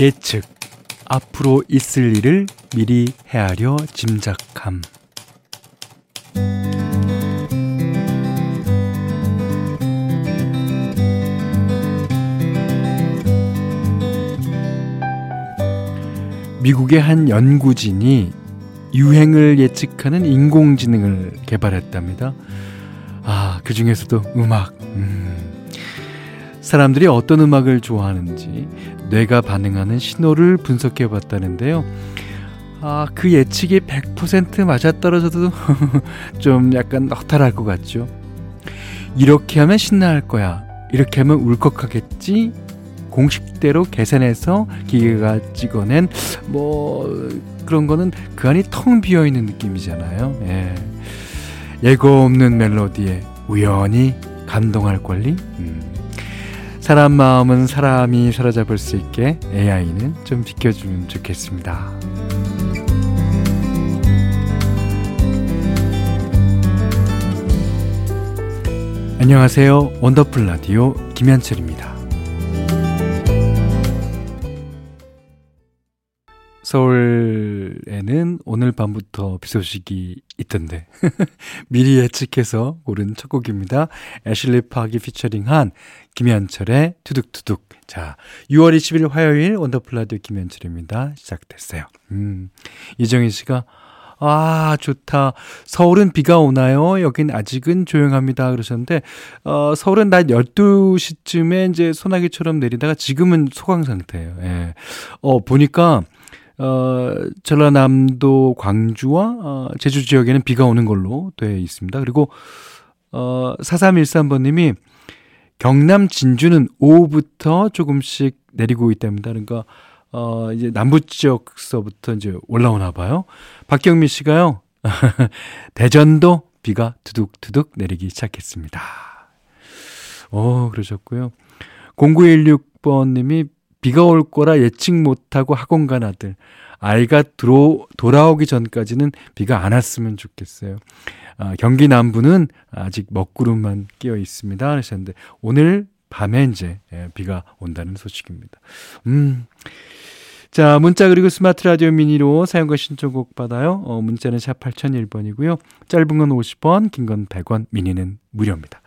예측. 앞으로 있을 일을 미리 헤아려 짐작함. 미국의 한 연구진이 유행을 예측하는 인공지능을 개발했답니다. 아, 그 중에서도 음악. 음. 사람들이 어떤 음악을 좋아하는지 뇌가 반응하는 신호를 분석해 봤다는데요. 아, 그 예측이 100% 맞아떨어져도 좀 약간 허탈할 것 같죠. 이렇게 하면 신나할 거야. 이렇게 하면 울컥하겠지. 공식대로 계산해서 기계가 찍어낸 뭐 그런 거는 그 안이 텅 비어 있는 느낌이잖아요. 예. 예고 없는 멜로디에 우연히 감동할 권리. 음. 사람 마음은 사람이 사로잡을 수 있게 AI는 좀 지켜주면 좋겠습니다. 안녕하세요. 원더풀 라디오 김현철입니다. 서울에는 오늘 밤부터 비 소식이 있던데 미리 예측해서 고른 첫 곡입니다. 애슐리 파기 피처링한 김현철의 투둑투둑 자 6월 20일 화요일 원더풀 라디오 김현철입니다. 시작됐어요. 음, 이정희 씨가 아, 좋다. 서울은 비가 오나요? 여긴 아직은 조용합니다. 그러셨는데, 어, 서울은 낮 12시쯤에 이제 소나기처럼 내리다가 지금은 소강 상태예요. 예. 어, 보니까, 어, 전라남도 광주와 어, 제주 지역에는 비가 오는 걸로 되어 있습니다. 그리고 어, 4313번님이 경남 진주는 오후부터 조금씩 내리고 있답니다. 그러니까 어, 이제 남부 지역서부터 이제 올라오나 봐요. 박경미 씨가요. 대전도 비가 두둑두둑 내리기 시작했습니다. 어, 그러셨고요. 0916번 님이 비가 올 거라 예측 못하고 학원 간 아들. 아이가 들어, 돌아오기 전까지는 비가 안 왔으면 좋겠어요. 아, 경기 남부는 아직 먹구름만 끼어 있습니다. 하셨는데, 오늘 밤에 이제 예, 비가 온다는 소식입니다. 음. 자, 문자 그리고 스마트 라디오 미니로 사연과 신청곡 받아요. 어, 문자는 샵 8001번이고요. 짧은 건 50원, 긴 건 100원, 미니는 무료입니다.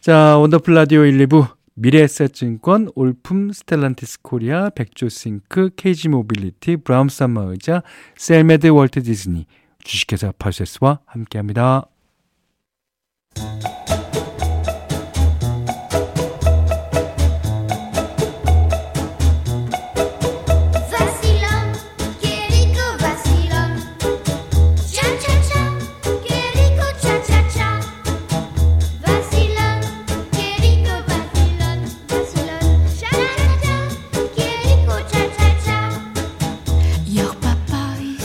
자, 원더풀 라디오 1, 2부 미래에셋증권, 올품, 스텔란티스 코리아, 백조싱크, KG 모빌리티, 브람스 안마 의자, 셀메드 월트 디즈니, 주식회사 파세스와 함께합니다.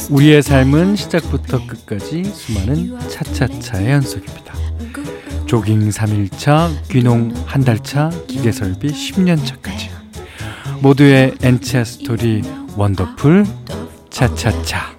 우리의 삶은 시작부터 끝까지 수많은 차차차의 연속입니다. 조깅 3일차, 귀농 한 달차, 기계설비 10년차까지. 모두의 엔차 스토리 원더풀 차차차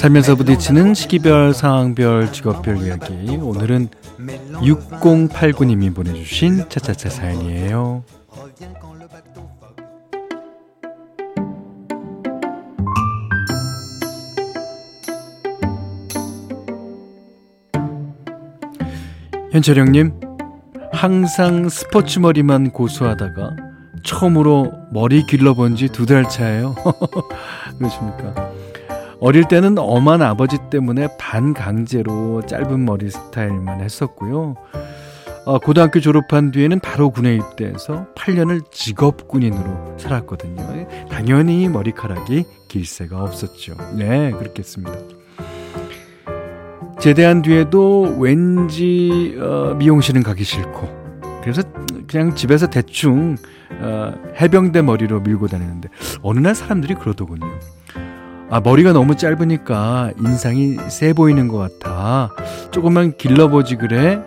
살면서 부딪히는 시기별, 상황별, 직업별 이야기. 오늘은 6089님이 보내주신 차차차 사연이에요. 현철형님, 항상 스포츠 머리만 고수하다가 처음으로 머리 길러본 지 두 달 차예요. 그러십니까? 어릴 때는 엄한 아버지 때문에 반강제로 짧은 머리 스타일만 했었고요. 어, 고등학교 졸업한 뒤에는 바로 군에 입대해서 8년을 직업 군인으로 살았거든요. 당연히 머리카락이 길새가 없었죠. 네, 그렇겠습니다. 제대한 뒤에도 왠지 어, 미용실은 가기 싫고 그래서 그냥 집에서 대충 어, 해병대 머리로 밀고 다니는데 어느 날 사람들이 그러더군요. 아, 머리가 너무 짧으니까 인상이 세 보이는 것 같아. 조금만 길러보지 그래?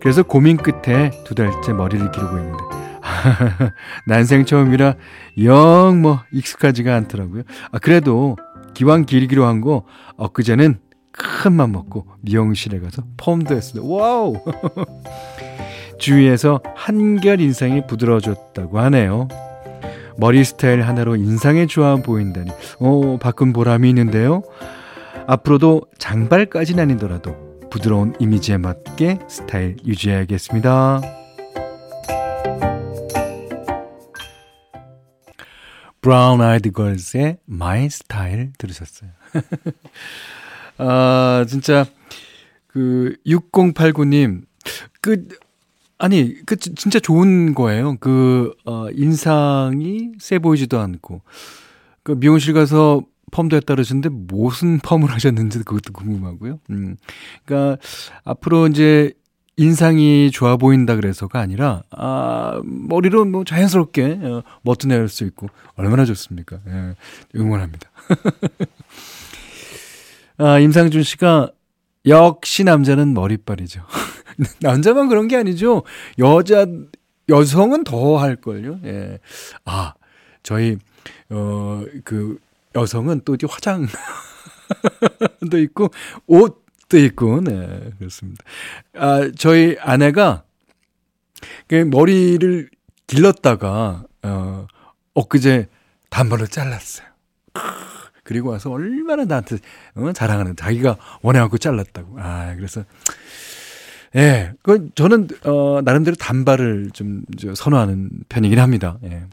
그래서 고민 끝에 두 달째 머리를 기르고 있는데. 난생 처음이라 영 뭐 익숙하지가 않더라고요. 아, 그래도 기왕 기르기로 한 거 엊그제는 큰 맘 먹고 미용실에 가서 펌도 했습니다. 와우! 주위에서 한결 인상이 부드러워졌다고 하네요. 머리 스타일 하나로 인상이 좋아 보인다니, 어, 바꾼 보람이 있는데요. 앞으로도 장발까지는 아니더라도 부드러운 이미지에 맞게 스타일 유지해야겠습니다. 브라운 아이드 걸스의 My Style 들으셨어요. 아, 진짜 그 6089님 그 아니 그 진짜 좋은 거예요. 그 어, 인상이 세 보이지도 않고 그 미용실 가서 펌도 했다 그러셨는데 무슨 펌을 하셨는지 그것도 궁금하고요. 음. 그러니까 앞으로 이제 인상이 좋아 보인다 그래서가 아니라 아 머리로 뭐 자연스럽게 어, 멋져낼 수 있고 얼마나 좋습니까? 예, 응원합니다. 아 임상준 씨가 역시 남자는 머리빨이죠. 남자만 그런 게 아니죠. 여자 여성은 더 할 걸요. 예. 아 저희 어 그 여성은 또 화장도 있고 옷도 있고 네 그렇습니다. 아 저희 아내가 그 머리를 길렀다가 어 엊그제 단발로 잘랐어요. 그리고 와서 얼마나 나한테 어, 자랑하는 자기가 원해갖고 잘랐다고. 아 그래서 예, 그 저는 어 나름대로 단발을 좀 선호하는 편이긴 합니다. 예.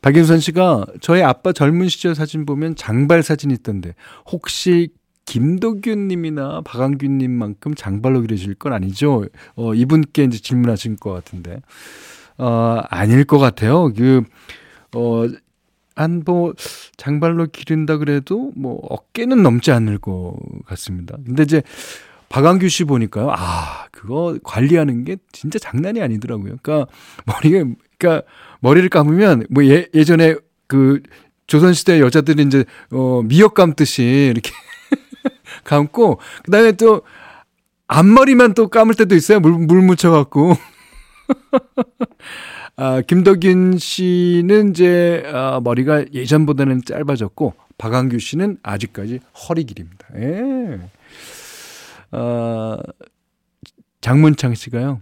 박인선 씨가 저희 아빠 젊은 시절 사진 보면 장발 사진 있던데 혹시 김도균 님이나 박한균 님만큼 장발로 그려질 건 아니죠? 어, 이분께 이제 질문하신 것 같은데. 어, 아닐 것 같아요. 그, 어, 한, 뭐, 장발로 기른다 그래도 뭐, 어깨는 넘지 않을 것 같습니다. 근데 이제, 박한규 씨 보니까요. 아, 그거 관리하는 게 진짜 장난이 아니더라고요. 그러니까, 머리가, 그러니까, 머리를 감으면 뭐 예, 예전에 그 조선 시대 여자들이 이제 어 미역 감듯이 이렇게 감고 그다음에 또 앞머리만 또 감을 때도 있어요. 물, 물 묻혀갖고. 아, 김덕균 씨는 이제, 아, 머리가 예전보다는 짧아졌고, 박한규 씨는 아직까지 허리 길입니다. 예. 아, 장문창 씨가요.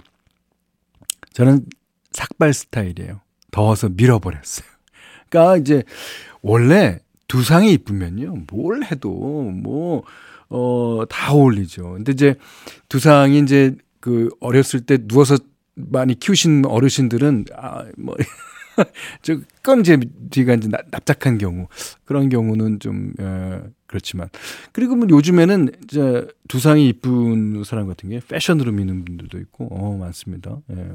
저는 삭발 스타일이에요. 더워서 밀어버렸어요. 그러니까 이제 원래 두상이 이쁘면요. 뭘 해도 뭐, 어, 다 어울리죠. 근데 이제 두상이 이제 그 어렸을 때 누워서 많이 키우신 어르신들은, 아, 뭐, 저, 껌 이제 뒤가 이제 납작한 경우. 그런 경우는 좀, 어, 그렇지만. 그리고 뭐 요즘에는 이제 두상이 이쁜 사람 같은 게 패션으로 미는 분들도 있고, 어, 많습니다. 예.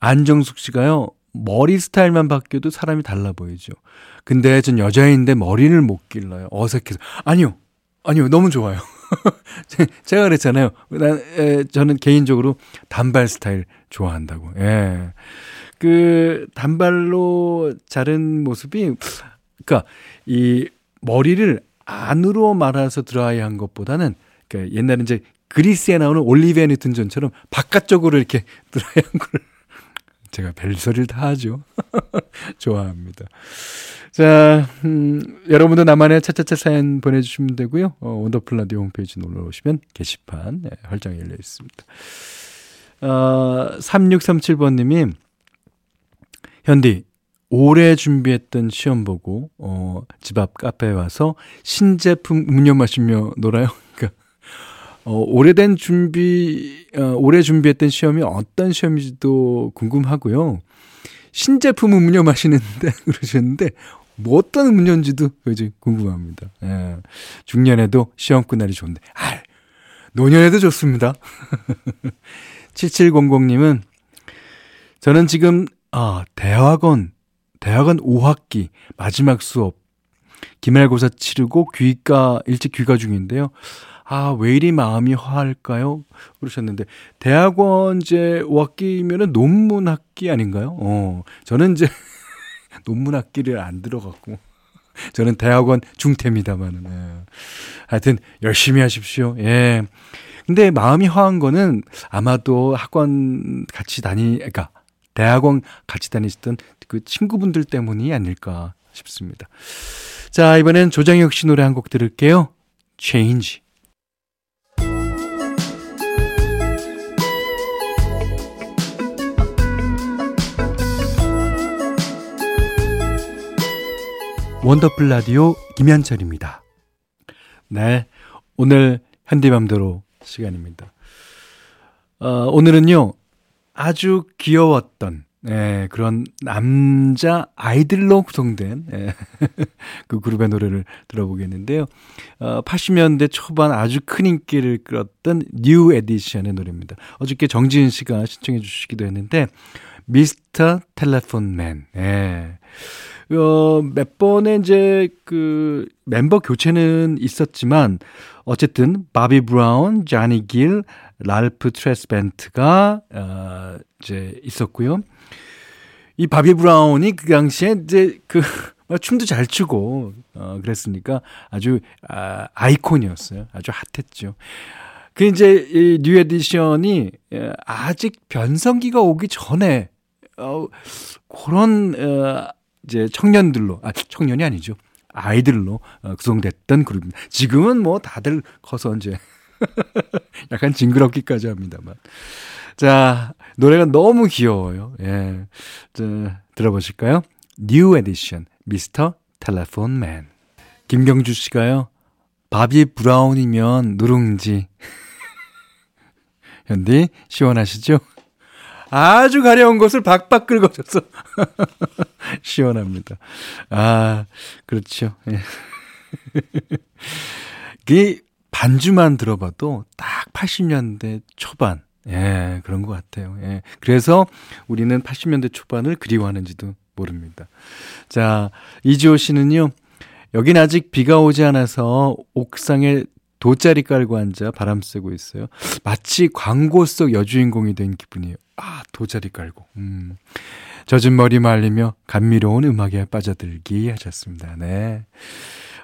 안정숙 씨가요, 머리 스타일만 바뀌어도 사람이 달라 보이죠. 근데 전 여자인데 머리를 못 길러요. 어색해서. 아니요. 아니요. 너무 좋아요. 제가 그랬잖아요. 난, 에, 저는 개인적으로 단발 스타일 좋아한다고. 예. 그, 단발로 자른 모습이, 그니까, 이 머리를 안으로 말아서 드라이 한 것보다는, 그 옛날에 이제 그리스에 나오는 올리베 니튼 존처럼 바깥쪽으로 이렇게 드라이 한 걸 제가 별소리를 다 하죠. 좋아합니다. 자, 음, 여러분도 나만의 차차차 사연 보내주시면 되고요. 어, 원더풀 라디오 홈페이지 놀러 오시면 게시판 네, 활짝 열려 있습니다. 어, 3637번님이 현디 올해 준비했던 시험 보고 어, 집 앞 카페에 와서 신제품 음료 마시며 놀아요. 어, 오래된 준비, 어, 올해 준비했던 시험이 어떤 시험인지도 궁금하고요. 신제품 음료 마시는데 그러셨는데 뭐 어떤 음료인지도 이제 궁금합니다. 예. 중년에도 시험 끝날이 좋은데, 아, 노년에도 좋습니다. 7700님은 저는 지금 아, 대학원 대학원 5학기 마지막 수업 기말고사 치르고 귀가 일찍 귀가 중인데요. 아, 왜 이리 마음이 화할까요? 그러셨는데, 대학원 이제 5학기면은 논문 학기 아닌가요? 어, 저는 이제 논문 학기를 안 들어갔고, 저는 대학원 중퇴입니다만은. 예. 하여튼, 열심히 하십시오. 예. 근데 마음이 화한 거는 아마도 학원 같이 다니, 그러니까 대학원 같이 다니시던 그 친구분들 때문이 아닐까 싶습니다. 자, 이번엔 조장혁 씨 노래 한 곡 들을게요. Change. 원더풀 라디오 김현철입니다. 네. 오늘 현대맘대로 시간입니다. 어, 오늘은요, 아주 귀여웠던, 예, 그런 남자 아이들로 구성된, 예, 그 그룹의 노래를 들어보겠는데요. 어, 80년대 초반 아주 큰 인기를 끌었던 뉴 에디션의 노래입니다. 어저께 정지은 씨가 신청해 주시기도 했는데, Mr. Telephone Man, 예. 어, 몇 번의 이제 그 멤버 교체는 있었지만 어쨌든 바비 브라운, 자니 길, 랄프 트레스벤트가 어, 이제 있었고요. 이 바비 브라운이 그 당시에 이제 그 춤도 잘 추고 어 그랬으니까 아주 아, 아이콘이었어요. 아주 핫했죠. 그 이제 이 뉴 에디션이 아직 변성기가 오기 전에 어 그런 어 이제 청년들로, 아, 청년이 아니죠. 아이들로 어, 구성됐던 그룹입니다. 지금은 뭐 다들 커서 이제 약간 징그럽기까지 합니다만. 자, 노래가 너무 귀여워요. 예. 자, 들어보실까요? New Edition, Mr. Telephone Man. 김경주 씨가요, 바비 브라운이면 누룽지. 현디, 시원하시죠? 아주 가려운 것을 박박 긁어줘서 시원합니다. 아, 그렇죠. 예. 이 반주만 들어봐도 딱 80년대 초반, 예, 그런 것 같아요. 예. 그래서 우리는 80년대 초반을 그리워하는지도 모릅니다. 자, 이지호 씨는요, 여긴 아직 비가 오지 않아서 옥상에 돗자리 깔고 앉아 바람 쐬고 있어요. 마치 광고 속 여주인공이 된 기분이에요. 아, 돗자리 깔고. 음. 젖은 머리 말리며 감미로운 음악에 빠져들기 하셨습니다. 네.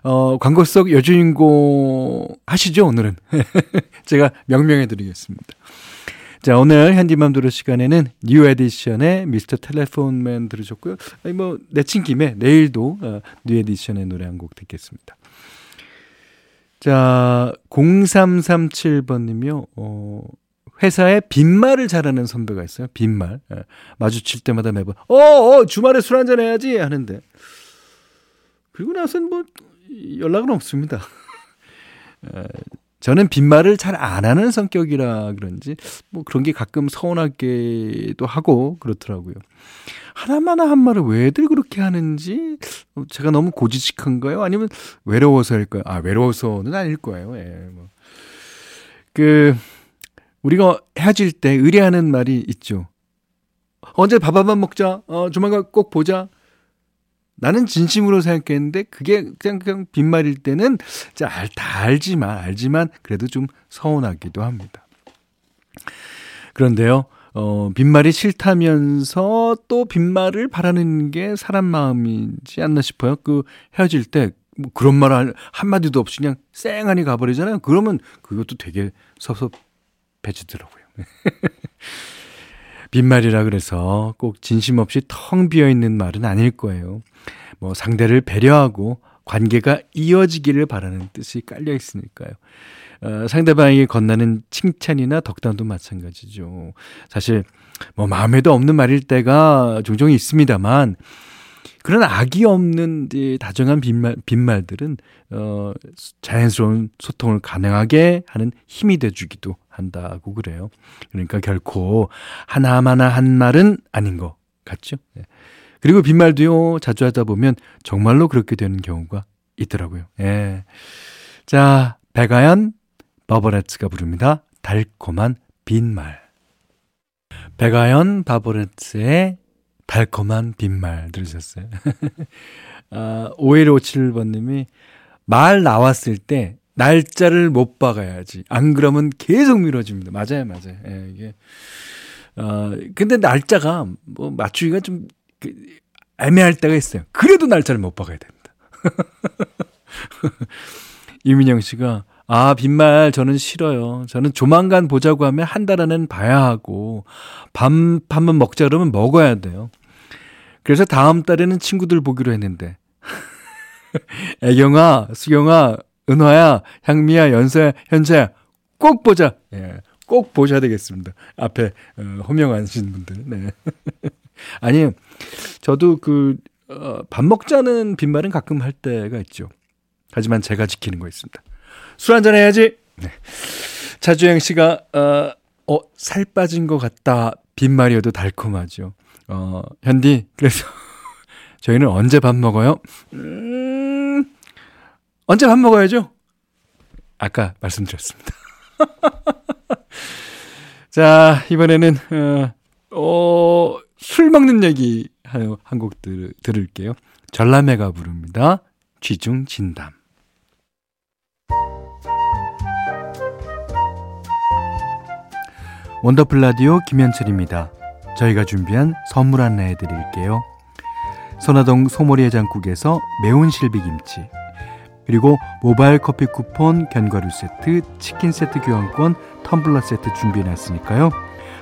어, 광고 속 여주인공 하시죠, 오늘은. 제가 명명해 드리겠습니다. 자, 오늘 현디 맘대로 시간에는 New Edition의 Mr. Telephone Man 들으셨고요. 아니, 뭐, 내친 김에 내일도 어, New Edition의 노래 한 곡 듣겠습니다. 자, 0337번님이요, 어, 회사에 빈말을 잘하는 선배가 있어요. 빈말. 예. 마주칠 때마다 매번, 어, 어, 주말에 술 한잔 해야지 하는데. 그리고 나서는 뭐, 연락은 없습니다. 에, 저는 빈말을 잘 안 하는 성격이라 그런지, 뭐 그런 게 가끔 서운하기도 하고 그렇더라고요. 하나만 한 말을 왜들 그렇게 하는지, 제가 너무 고지식한가요? 아니면 외로워서일까요? 아, 외로워서는 아닐 거예요. 예, 뭐. 그, 우리가 헤어질 때 의뢰하는 말이 있죠. 언제 밥 한번 먹자. 어, 조만간 꼭 보자. 나는 진심으로 생각했는데 그게 그냥 그냥 빈말일 때는 잘 다 알지만 알지만 그래도 좀 서운하기도 합니다. 그런데요. 어, 빈말이 싫다면서 또 빈말을 바라는 게 사람 마음이지 않나 싶어요. 그 헤어질 때 뭐 그런 말 한마디도 없이 그냥 쌩하니 가버리잖아요. 그러면 그것도 되게 섭섭 배주더라고요. 빈말이라 그래서 꼭 진심 없이 텅 비어 있는 말은 아닐 거예요. 뭐 상대를 배려하고 관계가 이어지기를 바라는 뜻이 깔려 있으니까요. 어, 상대방에게 건나는 칭찬이나 덕담도 마찬가지죠. 사실 뭐 마음에도 없는 말일 때가 종종 있습니다만 그런 악이 없는 다정한 빈말, 빈말들은 어, 자연스러운 소통을 가능하게 하는 힘이 돼주기도 한다고 그래요. 그러니까 결코 하나마나 한 말은 아닌 것 같죠. 네. 그리고 빈말도요, 자주 하다 보면 정말로 그렇게 되는 경우가 있더라고요. 예. 자, 백아연, 바버레츠가 부릅니다. 달콤한 빈말. 백아연, 바버레츠의 달콤한 빈말 들으셨어요? 아, 5157번님이 말 나왔을 때 날짜를 못 박아야지. 안 그러면 계속 미뤄집니다. 맞아요, 맞아요. 예, 이게. 어, 근데 날짜가 뭐 맞추기가 좀 그, 애매할 때가 있어요. 그래도 날짜를 못 박아야 됩니다. 이민영 씨가 아, 빈말 저는 싫어요. 저는 조만간 보자고 하면 한 달 안에는 봐야 하고, 밤, 밥만 먹자 그러면 먹어야 돼요. 그래서 다음 달에는 친구들 보기로 했는데. 애경아, 수경아, 은화야, 향미야, 연서야, 현자야, 꼭 보자. 예, 꼭 보셔야 되겠습니다. 앞에 어, 호명하신 분들. 네. 아니, 저도 그, 어, 밥 먹자는 빈말은 가끔 할 때가 있죠. 하지만 제가 지키는 거 있습니다. 술 한잔 해야지. 네. 차주영 씨가 어, 어, 살 빠진 것 같다. 빈말이어도 달콤하죠. 어, 현디, 그래서 저희는 언제 밥 먹어요? 음, 언제 밥 먹어야죠? 아까 말씀드렸습니다. 자, 이번에는, 어, 어, 술 먹는 얘기 한 곡 들을게요. 전람회가 부릅니다. 쥐중 진담. 원더풀 라디오 김현철입니다. 저희가 준비한 선물 안내해 드릴게요. 선화동 소머리 해장국에서 매운 실비김치 그리고 모바일 커피 쿠폰, 견과류 세트, 치킨 세트 교환권, 텀블러 세트 준비해 놨으니까요.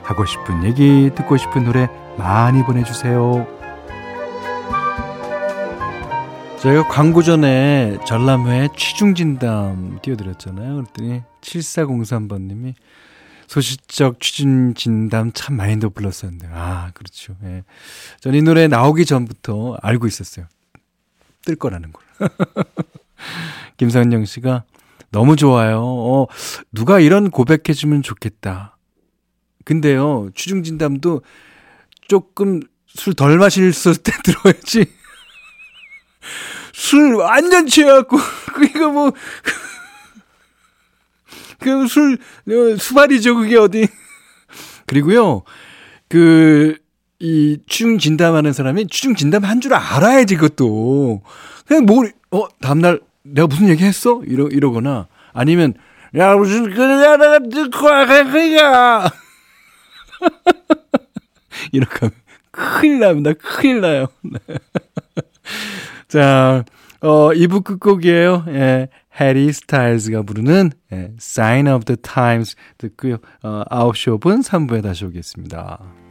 하고 싶은 얘기, 듣고 싶은 노래 많이 보내주세요. 저희가 광고 전에 전람회 취중진담 띄워드렸잖아요. 그랬더니 7403번님이 소시적 취준 진담 참 많이 더 불렀었는데. 아, 그렇죠. 예. 전 이 노래 나오기 전부터 알고 있었어요. 뜰 거라는 걸. 김상영 씨가 너무 좋아요. 어, 누가 이런 고백해주면 좋겠다. 근데요, 취중 진담도 조금 술 덜 마실 때 들어야지. 술 완전 취해갖고, 그니까 뭐, 그 술, 어, 수발이죠, 그게 어디. 그리고요, 그, 이 추중 진담하는 사람이 추중 진담 한 줄 알아야지, 그것도. 그냥 뭐, 어, 다음날 내가 무슨 얘기 했어? 이러, 이러거나, 아니면, 야, 무슨, 그냥 내가 듣고 그니까. 이렇게 하면 큰일 납니다. 큰일 나요. 자, 어, 2부 끝곡이에요. 예. 해리 스타일즈가 부르는 예, Sign of the Times 듣고요. 어, 9시 5분 3부에 다시 오겠습니다.